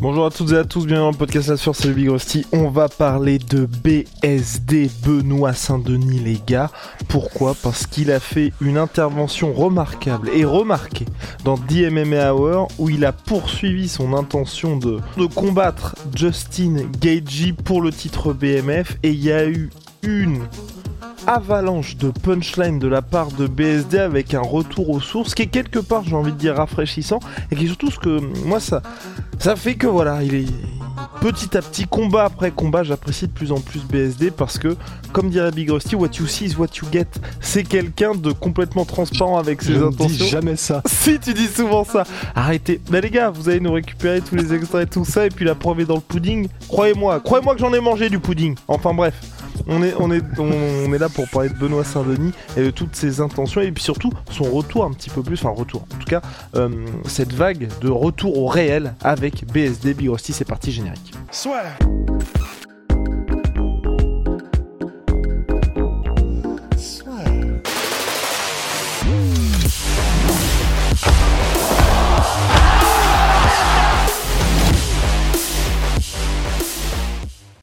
Bonjour à toutes et à tous, bienvenue dans le podcast La c'est le Big Rusty. On va parler de BSD Benoît Saint-Denis les gars. Pourquoi? Parce qu'il a fait une intervention remarquable et remarquée dans DMMA Hour où il a poursuivi son intention de, de combattre Justin Gagey pour le titre BMF et il y a eu une avalanche de punchline de la part de BSD avec un retour aux sources qui est quelque part j'ai envie de dire rafraîchissant et qui est surtout ce que moi ça ça fait que voilà il est petit à petit combat après combat j'apprécie de plus en plus BSD parce que comme dirait Big Rusty what you see is what you get c'est quelqu'un de complètement transparent avec ses Je intentions dis jamais ça. si tu dis souvent ça, arrêtez. Bah les gars, vous allez nous récupérer tous les extraits et tout ça, et puis la preuve est dans le pudding. Croyez-moi, croyez-moi que j'en ai mangé du pudding. Enfin bref, on est, là pour parler de Benoît Saint-Denis et de toutes ses intentions, et puis surtout son retour un petit peu plus, enfin retour. En tout cas, euh, cette vague de retour au réel avec BSD Big Rusty, c'est parti générique.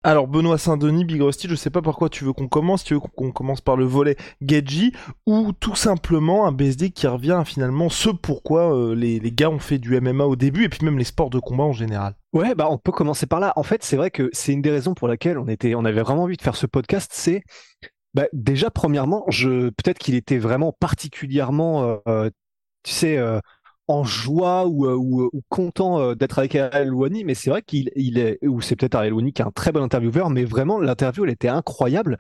Alors Benoît Saint-Denis, Big Rusty, je sais pas par quoi tu veux qu'on commence, tu veux qu'on commence par le volet Gedji ou tout simplement un BSD qui revient finalement ce pourquoi euh, les, gars ont fait du MMA au début et puis même les sports de combat en général. Ouais, bah on peut commencer par là. En fait, c'est vrai que c'est une des raisons pour laquelle on était, on avait vraiment envie de faire ce podcast. C'est bah, déjà premièrement, je peut-être qu'il était vraiment particulièrement, euh, tu sais, euh, en joie ou, euh, ou, ou content euh, d'être avec Ariel Louani, mais c'est vrai qu'il il est, ou c'est peut-être Ariel Louani qui est un très bon intervieweur, mais vraiment l'interview elle était incroyable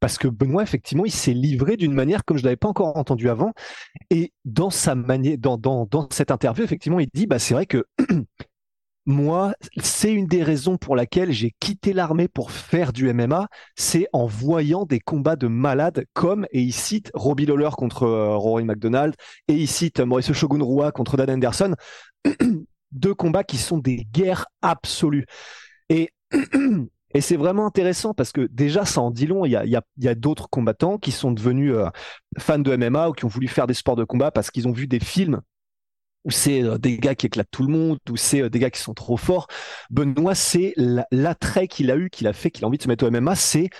parce que Benoît effectivement il s'est livré d'une manière comme je l'avais pas encore entendu avant. Et dans sa manière, dans, dans, dans cette interview effectivement il dit bah c'est vrai que moi, c'est une des raisons pour laquelle j'ai quitté l'armée pour faire du MMA, c'est en voyant des combats de malades comme, et il cite Robbie Lawler contre euh, Rory McDonald, et il cite Mauricio Shogun Rua contre Dan Anderson, deux combats qui sont des guerres absolues. Et, et c'est vraiment intéressant parce que déjà, ça en dit long, il y a, y a d'autres combattants qui sont devenus euh, fans de MMA ou qui ont voulu faire des sports de combat parce qu'ils ont vu des films où c'est euh, des gars qui éclatent tout le monde, où c'est euh, des gars qui sont trop forts. Benoît, c'est la- l'attrait qu'il a eu, qu'il a fait, qu'il a envie de se mettre au MMA, c'est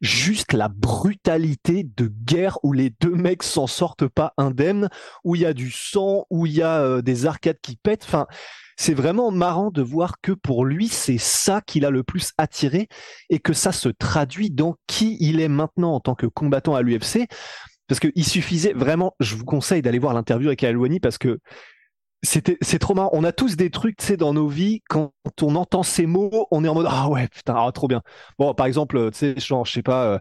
juste la brutalité de guerre où les deux mecs s'en sortent pas indemnes, où il y a du sang, où il y a euh, des arcades qui pètent. Enfin, c'est vraiment marrant de voir que pour lui, c'est ça qui l'a le plus attiré et que ça se traduit dans qui il est maintenant en tant que combattant à l'UFC. Parce qu'il suffisait vraiment, je vous conseille d'aller voir l'interview avec Alouani parce que c'est trop marrant. On a tous des trucs, tu sais, dans nos vies. Quand on entend ces mots, on est en mode ah ouais putain, ah, trop bien. Bon, par exemple, tu sais, genre je sais pas, euh,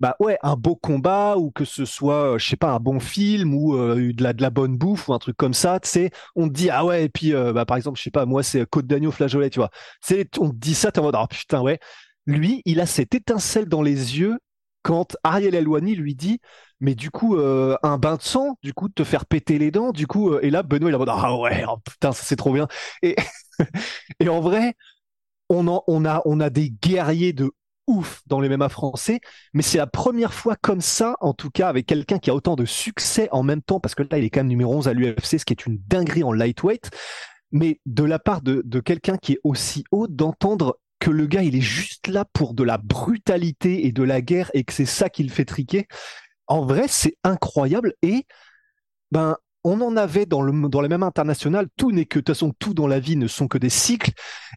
bah ouais, un beau combat ou que ce soit, euh, je sais pas, un bon film ou euh, de la de la bonne bouffe ou un truc comme ça. Tu sais, on te dit ah ouais. Et puis euh, bah par exemple, je sais pas, moi c'est Côte d'agneau flageolet, tu vois. C'est on te dit ça, t'es en mode ah putain ouais. Lui, il a cette étincelle dans les yeux quand Ariel Elwani lui dit mais du coup euh, un bain de sang du coup te faire péter les dents du coup euh, et là Benoît il mode ah ouais oh, putain ça c'est trop bien. Et et en vrai on en, on a on a des guerriers de ouf dans les MMA français mais c'est la première fois comme ça en tout cas avec quelqu'un qui a autant de succès en même temps parce que là il est quand même numéro 11 à l'UFC ce qui est une dinguerie en lightweight mais de la part de, de quelqu'un qui est aussi haut d'entendre que le gars il est juste là pour de la brutalité et de la guerre et que c'est ça qui le fait triquer. En vrai, c'est incroyable et ben on en avait dans le dans les mêmes internationales. Tout n'est que de toute façon tout dans la vie ne sont que des cycles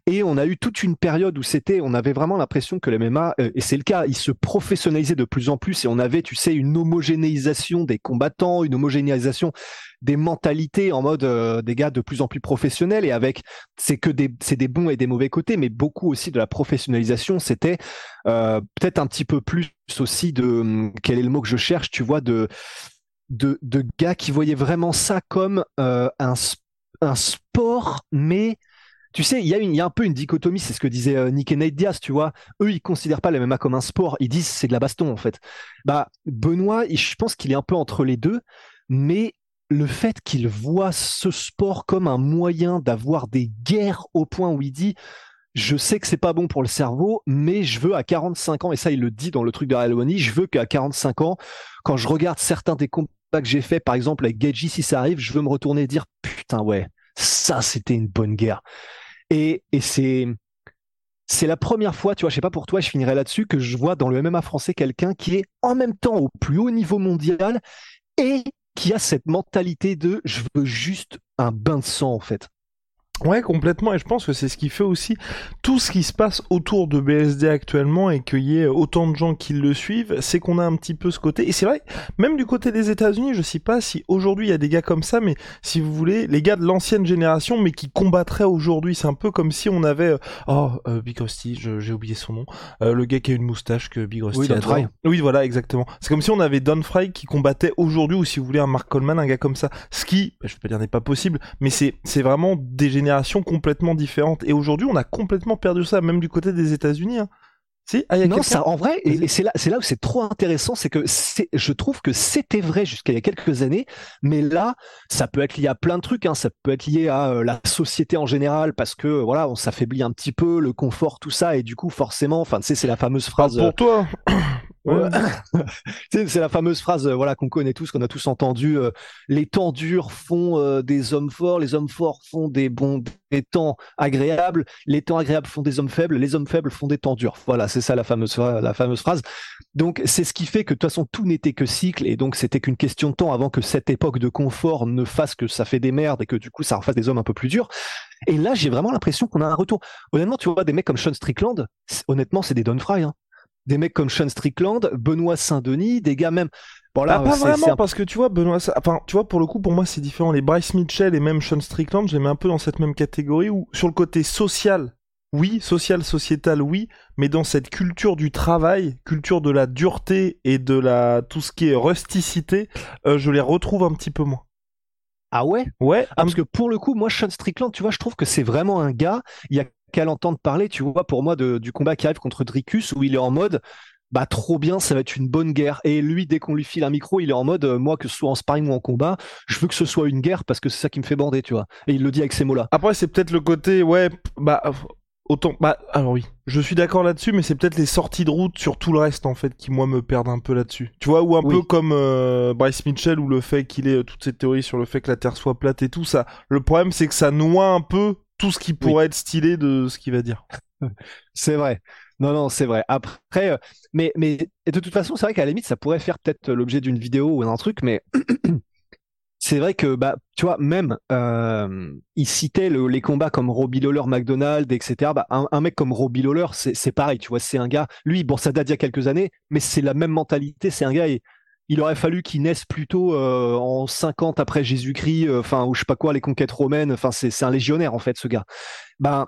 et on a eu toute une période où c'était on avait vraiment l'impression que les euh, et c'est le cas, ils se professionnalisaient de plus en plus et on avait tu sais une homogénéisation des combattants, une homogénéisation des mentalités en mode euh, des gars de plus en plus professionnels et avec c'est que des c'est des bons et des mauvais côtés mais beaucoup aussi de la professionnalisation c'était euh, peut-être un petit peu plus aussi de hum, quel est le mot que je cherche tu vois de de, de gars qui voyaient vraiment ça comme euh, un un sport, mais tu sais, il y, a y a un peu une dichotomie, c'est ce que disait euh, Nick et Nate Diaz, tu vois. Eux, ils considèrent pas le MMA comme un sport, ils disent c'est de la baston en fait. Bah, Benoît, je pense qu'il est un peu entre les deux, mais le fait qu'il voit ce sport comme un moyen d'avoir des guerres au point où il dit je sais que c'est pas bon pour le cerveau, mais je veux à 45 ans, et ça il le dit dans le truc de je veux qu'à 45 ans, quand je regarde certains des combats que j'ai fait, par exemple avec Geji, si ça arrive, je veux me retourner et dire putain ouais, ça c'était une bonne guerre. Et, c'est c'est la première fois, tu vois, je sais pas pour toi, je finirai là-dessus, que je vois dans le MMA français quelqu'un qui est en même temps au plus haut niveau mondial et qui a cette mentalité de je veux juste un bain de sang en fait. Ouais, complètement. Et je pense que c'est ce qui fait aussi tout ce qui se passe autour de BSD actuellement et qu'il y ait autant de gens qui le suivent, c'est qu'on a un petit peu ce côté. Et c'est vrai, même du côté des États-Unis, je sais pas si aujourd'hui il y a des gars comme ça, mais si vous voulez, les gars de l'ancienne génération, mais qui combattraient aujourd'hui, c'est un peu comme si on avait, euh, oh, euh, Big Rusty, j'ai oublié son nom, euh, le gars qui a une moustache que Big Rusty oui, adore. Oui, voilà, exactement. C'est comme si on avait Don Fry qui combattait aujourd'hui, ou si vous voulez un Mark Coleman, un gars comme ça. Ce qui, je peux pas dire n'est pas possible, mais c'est c'est vraiment dégénéré complètement différentes. Et aujourd'hui, on a complètement perdu ça, même du côté des États-Unis. Hein. Si ah, y a non, ça, en vrai, et, c'est là, c'est là où c'est trop intéressant, c'est que je trouve que c'était vrai jusqu'à il y a quelques années, mais là, ça peut être lié à plein de trucs. Hein. Ça peut être lié à euh, la société en général, parce que voilà, on s'affaiblit un petit peu, le confort, tout ça, et du coup, forcément, enfin, tu sais, c'est la fameuse phrase. pour toi. c'est la fameuse phrase euh, voilà qu'on connaît tous, qu'on a tous entendu. Euh, les temps durs font euh, des hommes forts, les hommes forts font des bons des temps agréables, les temps agréables font des hommes faibles, les hommes faibles font des temps durs. Voilà, c'est ça la fameuse la fameuse phrase. Donc c'est ce qui fait que de toute façon tout n'était que cycle et donc c'était qu'une question de temps avant que cette époque de confort ne fasse que ça fait des merdes et que du coup ça refasse des hommes un peu plus durs. Et là j'ai vraiment l'impression qu'on a un retour. Honnêtement, tu vois des mecs comme Sean Strickland, honnêtement c'est des Don Fry. Hein des mecs comme Sean Strickland, Benoît Saint-Denis, des gars même. Bon là, bah, pas vraiment parce que tu vois Benoît, enfin tu vois pour le coup pour moi c'est différent. Les Bryce Mitchell et même Sean Strickland, je les mets un peu dans cette même catégorie où sur le côté social, oui, social, sociétal, oui, mais dans cette culture du travail, culture de la dureté et de la tout ce qui est rusticité, euh, je les retrouve un petit peu moins. Ah ouais? Ouais. Ah, parce que pour le coup, moi, Sean Strickland, tu vois, je trouve que c'est vraiment un gars. Il y a qu'à l'entendre parler, tu vois, pour moi, du combat qui arrive contre Dricus, où il est en mode, bah trop bien, ça va être une bonne guerre. Et lui, dès qu'on lui file un micro, il est en mode, euh, moi, que ce soit en sparring ou en combat, je veux que ce soit une guerre parce que c'est ça qui me fait bander, tu vois. Et il le dit avec ces mots-là. Après, c'est peut-être le côté, ouais, bah autant, bah alors oui, je suis d'accord là-dessus, mais c'est peut-être les sorties de route sur tout le reste en fait qui moi me perdent un peu là-dessus. Tu vois, ou un peu comme euh, Bryce Mitchell ou le fait qu'il ait euh, toutes ces théories sur le fait que la Terre soit plate et tout ça. Le problème, c'est que ça noie un peu tout ce qui pourrait être stylé de ce qu'il va dire. c'est vrai. Non, non, c'est vrai. Après, euh, mais, mais de toute façon, c'est vrai qu'à la limite, ça pourrait faire peut-être l'objet d'une vidéo ou d'un truc, mais c'est vrai que, bah, tu vois, même, euh, il citait les combats comme Robbie Lawler, McDonald, etc. Bah, un, mec comme Robbie Lawler, c'est pareil, tu vois, c'est un gars, lui, bon, ça date d'il y a quelques années, mais c'est la même mentalité, c'est un gars, et, il aurait fallu qu'il naisse plutôt euh, en 50 après Jésus-Christ, euh, enfin, ou je sais pas quoi, les conquêtes romaines. Enfin, c'est un légionnaire, en fait, ce gars. Ben,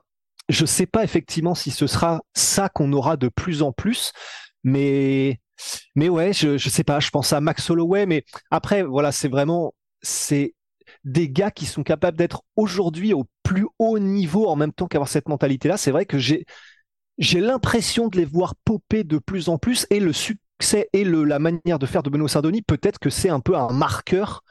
je sais pas effectivement si ce sera ça qu'on aura de plus en plus, mais, mais ouais, je, sais pas, je pense à Max Holloway, mais après, voilà, c'est vraiment, c'est des gars qui sont capables d'être aujourd'hui au plus haut niveau en même temps qu'avoir cette mentalité-là. C'est vrai que j'ai, j'ai l'impression de les voir popper de plus en plus et le, et le, la manière de faire de Benoît Sardoni, peut-être que c'est un peu un marqueur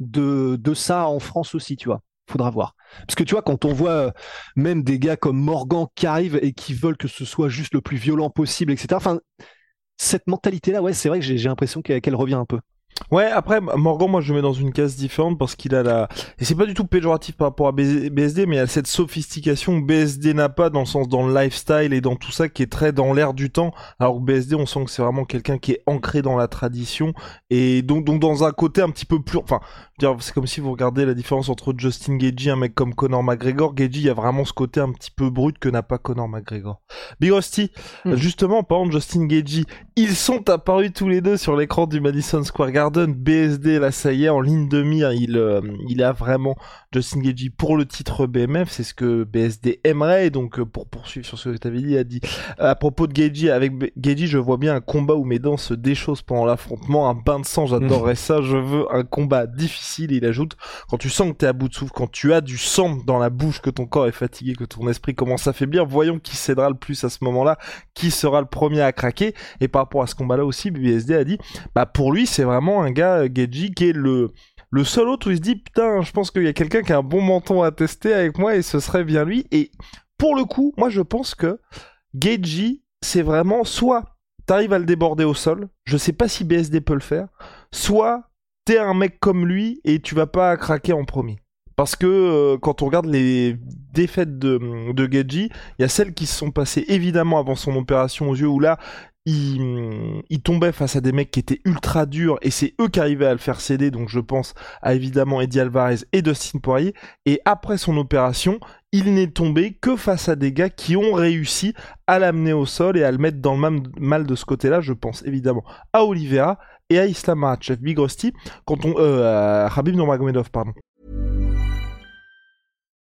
de, de ça en France aussi, tu vois. Faudra voir. Parce que tu vois, quand on voit euh, même des gars comme Morgan qui arrivent et qui veulent que ce soit juste le plus violent possible, etc. Enfin, cette mentalité-là, ouais, c'est vrai que j'ai l'impression qu'elle revient un peu. Ouais, après Morgan, moi je le mets dans une case différente parce qu'il a la et c'est pas du tout péjoratif par rapport à BSD, mais il a cette sophistication BSD n'a pas dans le sens dans le lifestyle et dans tout ça qui est très dans l'air du temps. Alors que BSD, on sent que c'est vraiment quelqu'un qui est ancré dans la tradition et donc donc dans un côté un petit peu plus, enfin, c'est comme si vous regardez la différence entre Justin Gagey, un mec comme Conor McGregor. Gagey, il y a vraiment ce côté un petit peu brut que n'a pas Conor McGregor. Big Rusty, hmm. justement, en parlant de Justin Gagey, ils sont apparus tous les deux sur l'écran du Madison Square Garden Garden, BSD, là ça y est, en ligne de mire, il, euh, il a vraiment Justin Gagey pour le titre BMF, c'est ce que BSD aimerait, donc euh, pour poursuivre sur ce que tu avais dit, il a dit à propos de Gagey, avec Gagey je vois bien un combat où mes dents se déchaussent pendant l'affrontement, un bain de sang, j'adorerais ça, je veux un combat difficile, il ajoute, quand tu sens que t'es à bout de souffle, quand tu as du sang dans la bouche, que ton corps est fatigué, que ton esprit commence à faiblir, voyons qui cédera le plus à ce moment-là, qui sera le premier à craquer, et par rapport à ce combat-là aussi, BSD a dit, bah pour lui c'est vraiment un gars, Gagey, qui est le le seul autre où il se dit putain, je pense qu'il y a quelqu'un qui a un bon menton à tester avec moi et ce serait bien lui. Et pour le coup, moi je pense que Geji, c'est vraiment soit t'arrives à le déborder au sol, je sais pas si BSD peut le faire, soit t'es un mec comme lui et tu vas pas craquer en premier. Parce que euh, quand on regarde les défaites de, de Geji, il y a celles qui se sont passées évidemment avant son opération aux yeux, où là, il, tombait face à des mecs qui étaient ultra durs et c'est eux qui arrivaient à le faire céder. Donc je pense à évidemment Eddie Alvarez et Dustin Poirier. Et après son opération, il n'est tombé que face à des gars qui ont réussi à l'amener au sol et à le mettre dans le mal de ce côté-là. Je pense évidemment à Oliveira et à Islam Makhachev. Big Rusty, quand on, euh, pardon.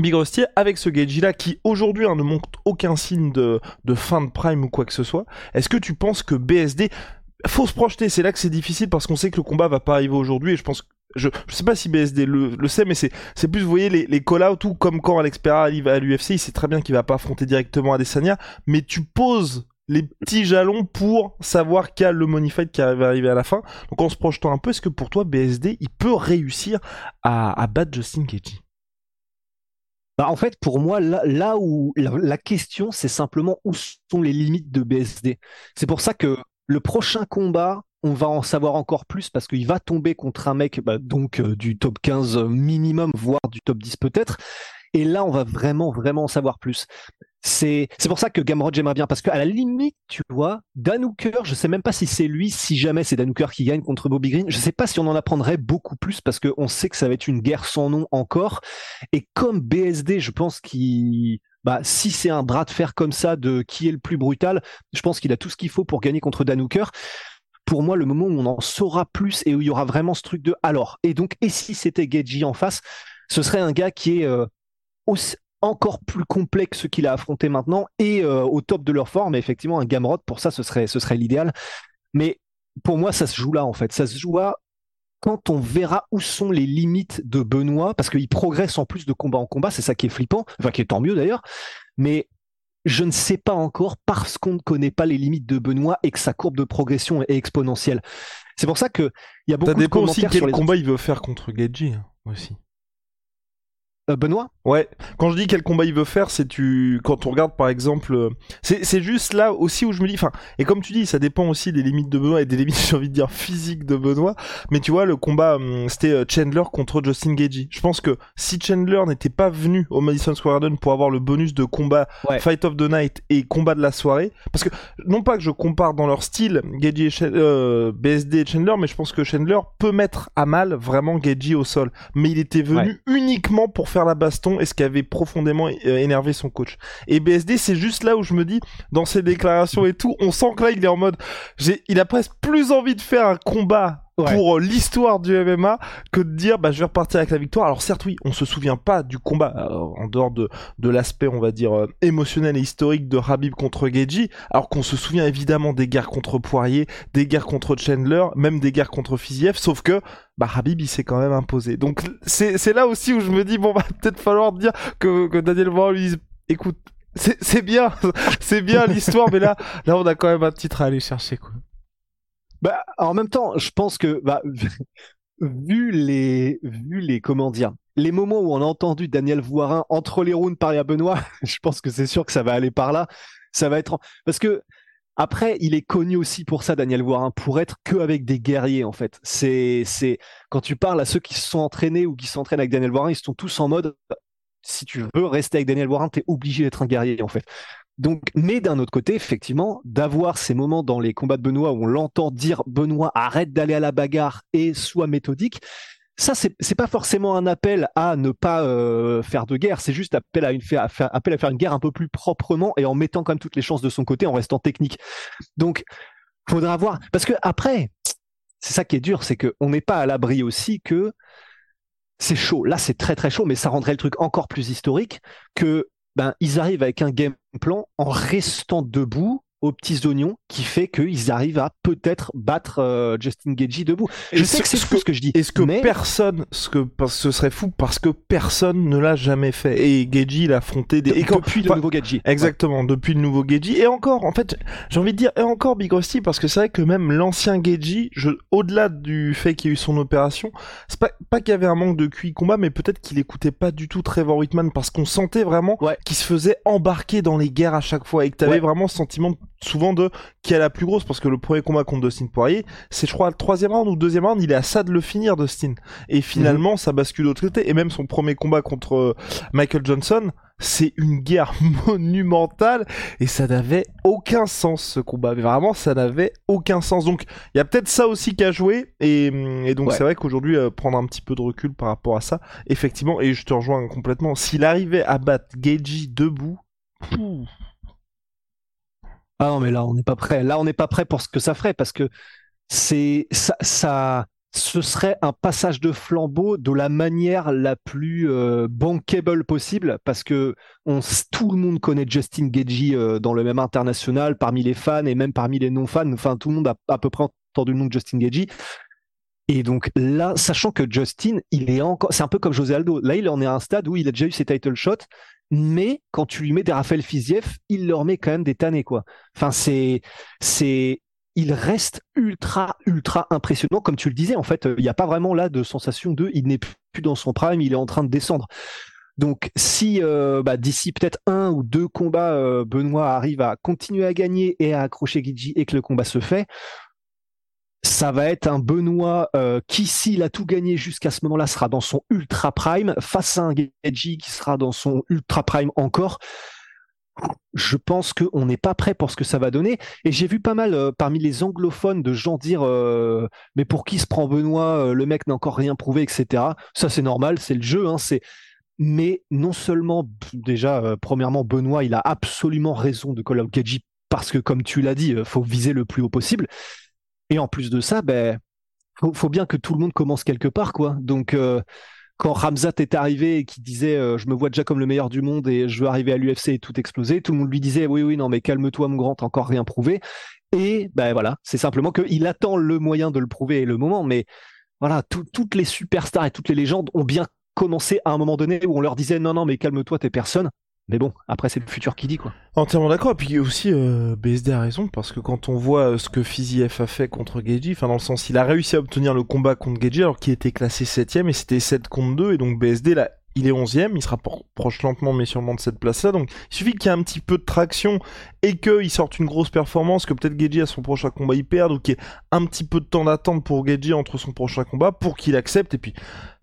Big Rusty avec ce Gagey là qui aujourd'hui hein, ne montre aucun signe de, fin de prime ou quoi que ce soit. Est-ce que tu penses que BSD faut se projeter, c'est là que c'est difficile parce qu'on sait que le combat va pas arriver aujourd'hui et je pense je, je sais pas si BSD le, sait, mais c'est, c'est plus, vous voyez, les, les call-out ou comme quand Alex arrive à l'UFC, il sait très bien qu'il va pas affronter directement Adesanya, mais tu poses les petits jalons pour savoir qu'il y a le money fight qui va arriver à la fin. Donc en se projetant un peu, est-ce que pour toi, BSD, il peut réussir à, à battre Justin Gaethje bah, en fait, pour moi, là, où la, question, c'est simplement où sont les limites de BSD. C'est pour ça que le prochain combat, on va en savoir encore plus parce qu'il va tomber contre un mec bah, donc euh, du top 15 minimum, voire du top 10 peut-être. Et là, on va vraiment, vraiment en savoir plus. C'est pour ça que Gamrod j'aimerais bien parce qu'à la limite, tu vois, Dan Hooker, je sais même pas si c'est lui, si jamais c'est Dan qui gagne contre Bobby Green, je sais pas si on en apprendrait beaucoup plus parce qu'on sait que ça va être une guerre sans nom encore. Et comme BSD, je pense qu'il bah, si c'est un bras de fer comme ça de qui est le plus brutal, je pense qu'il a tout ce qu'il faut pour gagner contre Dan. Pour moi, le moment où on en saura plus et où il y aura vraiment ce truc de alors, et donc, et si c'était Geji en face, ce serait un gars qui est euh, aussi, encore plus complexe qu'il a affronté maintenant et euh, au top de leur forme. effectivement, un Gamrot, pour ça, ce serait, ce serait l'idéal. Mais pour moi, ça se joue là, en fait. Ça se joue là quand on verra où sont les limites de Benoît, parce qu'il progresse en plus de combat en combat, c'est ça qui est flippant, enfin qui est tant mieux d'ailleurs. Mais je ne sais pas encore parce qu'on ne connaît pas les limites de Benoît et que sa courbe de progression est exponentielle. C'est pour ça que il y a beaucoup ça dépend de aussi quel combat il veut faire contre Geji hein, aussi. Euh, Benoît? Ouais, quand je dis quel combat il veut faire, c'est tu quand on regarde par exemple, euh, c'est juste là aussi où je me dis, enfin, et comme tu dis, ça dépend aussi des limites de Benoît et des limites, j'ai envie de dire physiques de Benoît. Mais tu vois, le combat, hum, c'était euh, Chandler contre Justin Gagey. Je pense que si Chandler n'était pas venu au Madison Square Garden pour avoir le bonus de combat Fight of the Night et combat de la soirée, parce que non pas que je compare dans leur style Gagey et BSD et Chandler, mais je pense que Chandler peut mettre à mal vraiment Gagey au sol. Mais il était venu uniquement pour faire la baston et ce qui avait profondément euh, énervé son coach. Et BSD, c'est juste là où je me dis, dans ses déclarations et tout, on sent que là, il est en mode, j'ai, il a presque plus envie de faire un combat pour euh, l'histoire du MMA que de dire bah je vais repartir avec la victoire. Alors certes oui, on se souvient pas du combat euh, en dehors de de l'aspect on va dire émotionnel et historique de Habib contre Geji, alors qu'on se souvient évidemment des guerres contre Poirier, des guerres contre Chandler, même des guerres contre Fiziev, sauf que bah Habib il s'est quand même imposé. Donc c'est là aussi où je me dis bon va peut-être falloir dire que que Daniel Brown lui dise écoute c'est c'est bien c'est bien l'histoire mais là là on a quand même un titre à aller chercher quoi. Bah en même temps je pense que bah vu les vu les comment dire les moments où on a entendu Daniel Voirin entre les rounds parler à Benoît je pense que c'est sûr que ça va aller par là ça va être parce que Après, il est connu aussi pour ça, Daniel Warin, pour être que avec des guerriers en fait. C'est, c'est quand tu parles à ceux qui se sont entraînés ou qui s'entraînent avec Daniel Warin, ils sont tous en mode si tu veux rester avec Daniel Warin, tu es obligé d'être un guerrier en fait. Donc, mais d'un autre côté, effectivement, d'avoir ces moments dans les combats de Benoît où on l'entend dire Benoît arrête d'aller à la bagarre et soit méthodique, ça c'est pas forcément un appel à ne pas euh, faire de guerre, c'est juste appel à, une, faire, appel à faire une guerre un peu plus proprement et en mettant quand même toutes les chances de son côté en restant technique. Donc, faudra voir parce que après, c'est ça qui est dur, c'est qu'on n'est pas à l'abri aussi que c'est chaud. Là, c'est très très chaud, mais ça rendrait le truc encore plus historique que ben ils arrivent avec un game plan en restant debout aux petits oignons qui fait qu'ils arrivent à peut-être battre euh, Justin Gagey debout. Je sais que c'est fou ce que je dis. Est-ce que personne, ce que ce serait fou parce que personne ne l'a jamais fait et Gagey il a affronté des et depuis le nouveau Gagey. Exactement, depuis le nouveau Gagey et encore en fait, j'ai envie de dire et encore Big Rusty parce que c'est vrai que même l'ancien Gagey, je au-delà du fait qu'il y a eu son opération, c'est pas pas qu'il y avait un manque de QI combat mais peut-être qu'il écoutait pas du tout Trevor Whitman parce qu'on sentait vraiment qu'il se faisait embarquer dans les guerres à chaque fois et que tu avais vraiment ce sentiment de souvent de qui a la plus grosse parce que le premier combat contre Dustin Poirier, c'est je crois le troisième round ou le deuxième round, il est à ça de le finir Dustin. Et finalement, mhm. ça bascule de l'autre côté. Et même son premier combat contre euh, Michael Johnson, c'est une guerre monumentale et ça n'avait aucun sens ce combat. Mais vraiment, ça n'avait aucun sens. Donc, il y a peut-être ça aussi qu'à jouer et, et donc c'est vrai qu'aujourd'hui euh, prendre un petit peu de recul par rapport à ça, effectivement. Et je te rejoins complètement. S'il arrivait à battre Gagey debout. Ah non, mais là, on n'est pas prêt. Là, on n'est pas prêt pour ce que ça ferait parce que c'est ça, ce serait un passage de flambeau de la manière la plus euh, bankable possible parce que on, tout le monde connaît Justin Gagey euh, dans le même international parmi les fans et même parmi les non-fans. Enfin, tout le monde a à peu près entendu le nom de Justin Gagey. Et donc là, sachant que Justin, il est encore, c'est un peu comme José Aldo. Là, il en est à un stade où il a déjà eu ses title shots mais quand tu lui mets des Raphaël Fiziev, il leur met quand même des tannés, quoi. Enfin, c'est, c'est, il reste ultra, ultra impressionnant. Comme tu le disais, en fait, il n'y a pas vraiment là de sensation de, il n'est plus dans son prime, il est en train de descendre. Donc, si euh, bah, d'ici peut-être un ou deux combats, euh, Benoît arrive à continuer à gagner et à accrocher Gigi et que le combat se fait, ça va être un Benoît euh, qui, s'il a tout gagné jusqu'à ce moment-là, sera dans son ultra prime, face à un Geji qui sera dans son ultra prime encore. Je pense qu'on n'est pas prêt pour ce que ça va donner. Et j'ai vu pas mal euh, parmi les anglophones de gens dire euh, Mais pour qui se prend Benoît Le mec n'a encore rien prouvé, etc. Ça, c'est normal, c'est le jeu. Hein. Mais non seulement, déjà, premièrement, Benoît, il a absolument raison de call out Geji parce que, comme tu l'as dit, il faut viser le plus haut possible. Et en plus de ça, ben, faut, bien que tout le monde commence quelque part, quoi. Donc, euh, quand Ramzat est arrivé et qui disait euh, je me vois déjà comme le meilleur du monde et je veux arriver à l'UFC et tout exploser, tout le monde lui disait oui oui non mais calme-toi mon grand, t'as encore rien prouvé. Et ben voilà, c'est simplement qu'il attend le moyen de le prouver et le moment, mais voilà, toutes les superstars et toutes les légendes ont bien commencé à un moment donné où on leur disait non non mais calme-toi t'es personne mais bon, après c'est le futur qui dit quoi. Entièrement d'accord. Et puis aussi euh, BSD a raison parce que quand on voit euh, ce que Fiziev a fait contre Geji, enfin dans le sens il a réussi à obtenir le combat contre Geji alors qu'il était classé 7 et c'était 7 contre 2 et donc BSD là il est 11ème, il se rapproche lentement mais sûrement de cette place-là. Donc il suffit qu'il y ait un petit peu de traction et qu'il sorte une grosse performance, que peut-être Geji à son prochain combat il perde, ou qu'il y ait un petit peu de temps d'attente pour Geji entre son prochain combat pour qu'il accepte. Et puis,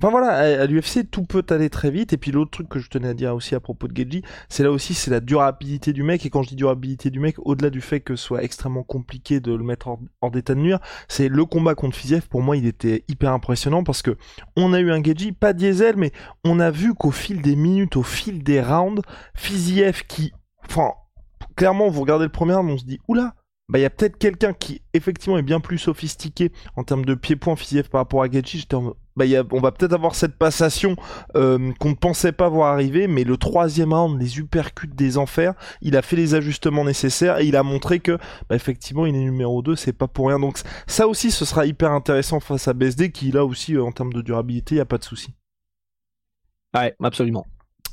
enfin voilà, à, l'UFC tout peut aller très vite. Et puis l'autre truc que je tenais à dire aussi à propos de Geji, c'est là aussi c'est la durabilité du mec. Et quand je dis durabilité du mec, au-delà du fait que ce soit extrêmement compliqué de le mettre en, état de nuire, c'est le combat contre Fiziev. Pour moi, il était hyper impressionnant parce que on a eu un Geji, pas diesel, mais on a vu qu'au fil des minutes, au fil des rounds, Fiziev qui, enfin, clairement, vous regardez le premier round, on se dit, oula, bah il y a peut-être quelqu'un qui effectivement est bien plus sophistiqué en termes de pied-point physique par rapport à Gaethje. Bah y a, on va peut-être avoir cette passation euh, qu'on ne pensait pas voir arriver, mais le troisième round, les uppercuts des enfers, il a fait les ajustements nécessaires et il a montré que bah, effectivement il est numéro 2, c'est pas pour rien. Donc ça aussi, ce sera hyper intéressant face à BSD qui là aussi euh, en termes de durabilité, il y a pas de souci. Ouais, absolument.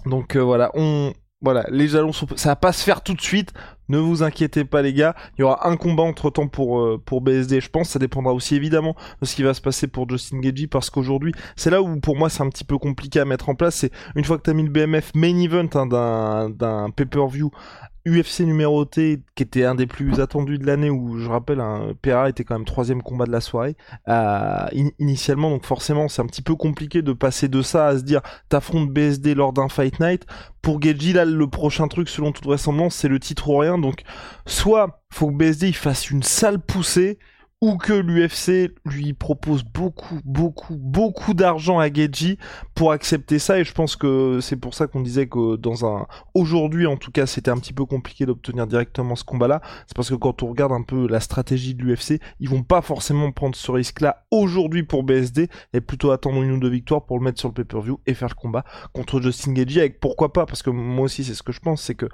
Donc euh, voilà, on, voilà, les jalons sont... ça va pas se faire tout de suite. Ne vous inquiétez pas les gars, il y aura un combat entre temps pour euh, pour BSD. Je pense ça dépendra aussi évidemment de ce qui va se passer pour Justin Gagey parce qu'aujourd'hui c'est là où pour moi c'est un petit peu compliqué à mettre en place. C'est une fois que t'as mis le BMF main event hein, d'un pay-per-view UFC numéroté, qui était un des plus attendus de l'année, où je rappelle, PRA était quand même troisième combat de la soirée, euh, initialement, donc forcément c'est un petit peu compliqué de passer de ça à se dire t'affrontes BSD lors d'un Fight Night. Pour Geji, là, le prochain truc, selon toute vraisemblance, c'est le titre ou rien, donc soit faut que BSD fasse une sale poussée, ou que l'UFC lui propose beaucoup, beaucoup, beaucoup d'argent à Geji pour accepter ça. Et je pense que c'est pour ça qu'on disait que dans un aujourd'hui, en tout cas, c'était un petit peu compliqué d'obtenir directement ce combat-là. C'est parce que quand on regarde un peu la stratégie de l'UFC, ils vont pas forcément prendre ce risque-là aujourd'hui pour BSD et plutôt attendre une ou deux victoires pour le mettre sur le pay-per-view et faire le combat contre Justin Geji avec pourquoi pas parce que moi aussi c'est ce que je pense, c'est que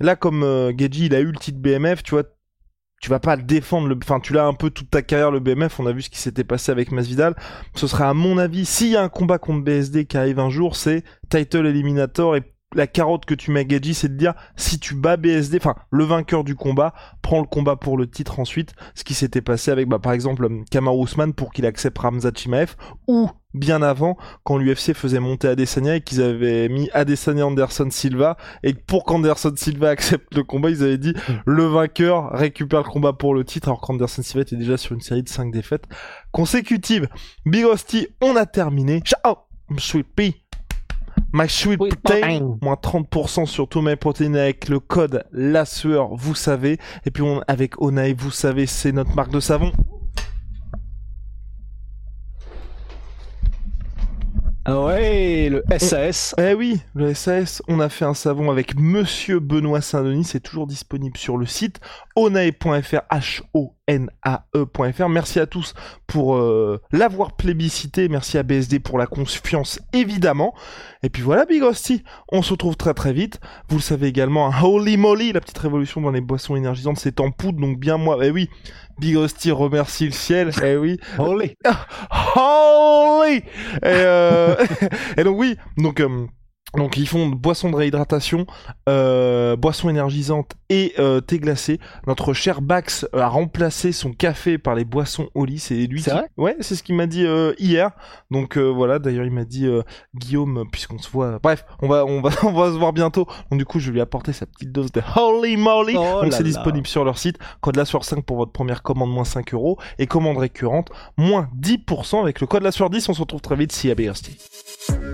là comme euh, Geji il a eu le titre BMF, tu vois tu vas pas défendre le enfin tu l'as un peu toute ta carrière le BMF on a vu ce qui s'était passé avec Masvidal ce serait à mon avis s'il y a un combat contre BSD qui arrive un jour c'est title eliminator et la carotte que tu mets à Gaji, c'est de dire si tu bats BSD, enfin le vainqueur du combat prend le combat pour le titre ensuite. Ce qui s'était passé avec bah, par exemple Kamar Ousmane pour qu'il accepte Ramzat Chimaev ou bien avant quand l'UFC faisait monter Adesanya et qu'ils avaient mis Adesanya Anderson Silva. Et pour qu'Anderson Silva accepte le combat ils avaient dit le vainqueur récupère le combat pour le titre alors qu'Anderson Silva était déjà sur une série de 5 défaites consécutives. Big Rusty on a terminé. Ciao sweet pea My Sweet Protein, moins 30% sur tous mes protéines avec le code la sueur, vous savez. Et puis on, avec Onaï, vous savez, c'est notre marque de savon. Ah ouais, le SAS. Eh oui, le SAS. On a fait un savon avec Monsieur Benoît Saint-Denis. C'est toujours disponible sur le site onae.fr, H-O-N-A-E.fr. Merci à tous pour euh, l'avoir plébiscité. Merci à BSD pour la confiance, évidemment. Et puis voilà, Big Rusty. On se retrouve très très vite. Vous le savez également, un Holy Moly, la petite révolution dans les boissons énergisantes, c'est en poudre, donc bien moi. Eh oui, Big Rusty remercie le ciel. Eh oui. Holy. Holy. Et, euh... et donc oui, donc. Euh, donc ils font boissons de réhydratation, euh, boissons énergisantes et euh, thé glacé. Notre cher Bax a remplacé son café par les boissons Oli. C'est lui. C'est vrai? Ouais, c'est ce qu'il m'a dit euh, hier. Donc euh, voilà. D'ailleurs, il m'a dit euh, Guillaume, puisqu'on se voit. Bref, on va, on va, on va se voir bientôt. Donc du coup, je vais lui apporter sa petite dose de Holy Moly. Oh Donc c'est disponible sur leur site. Code la soir 5 pour votre première commande moins 5 euros et commande récurrente moins 10% avec le code la soir 10. On se retrouve très vite si à BRST.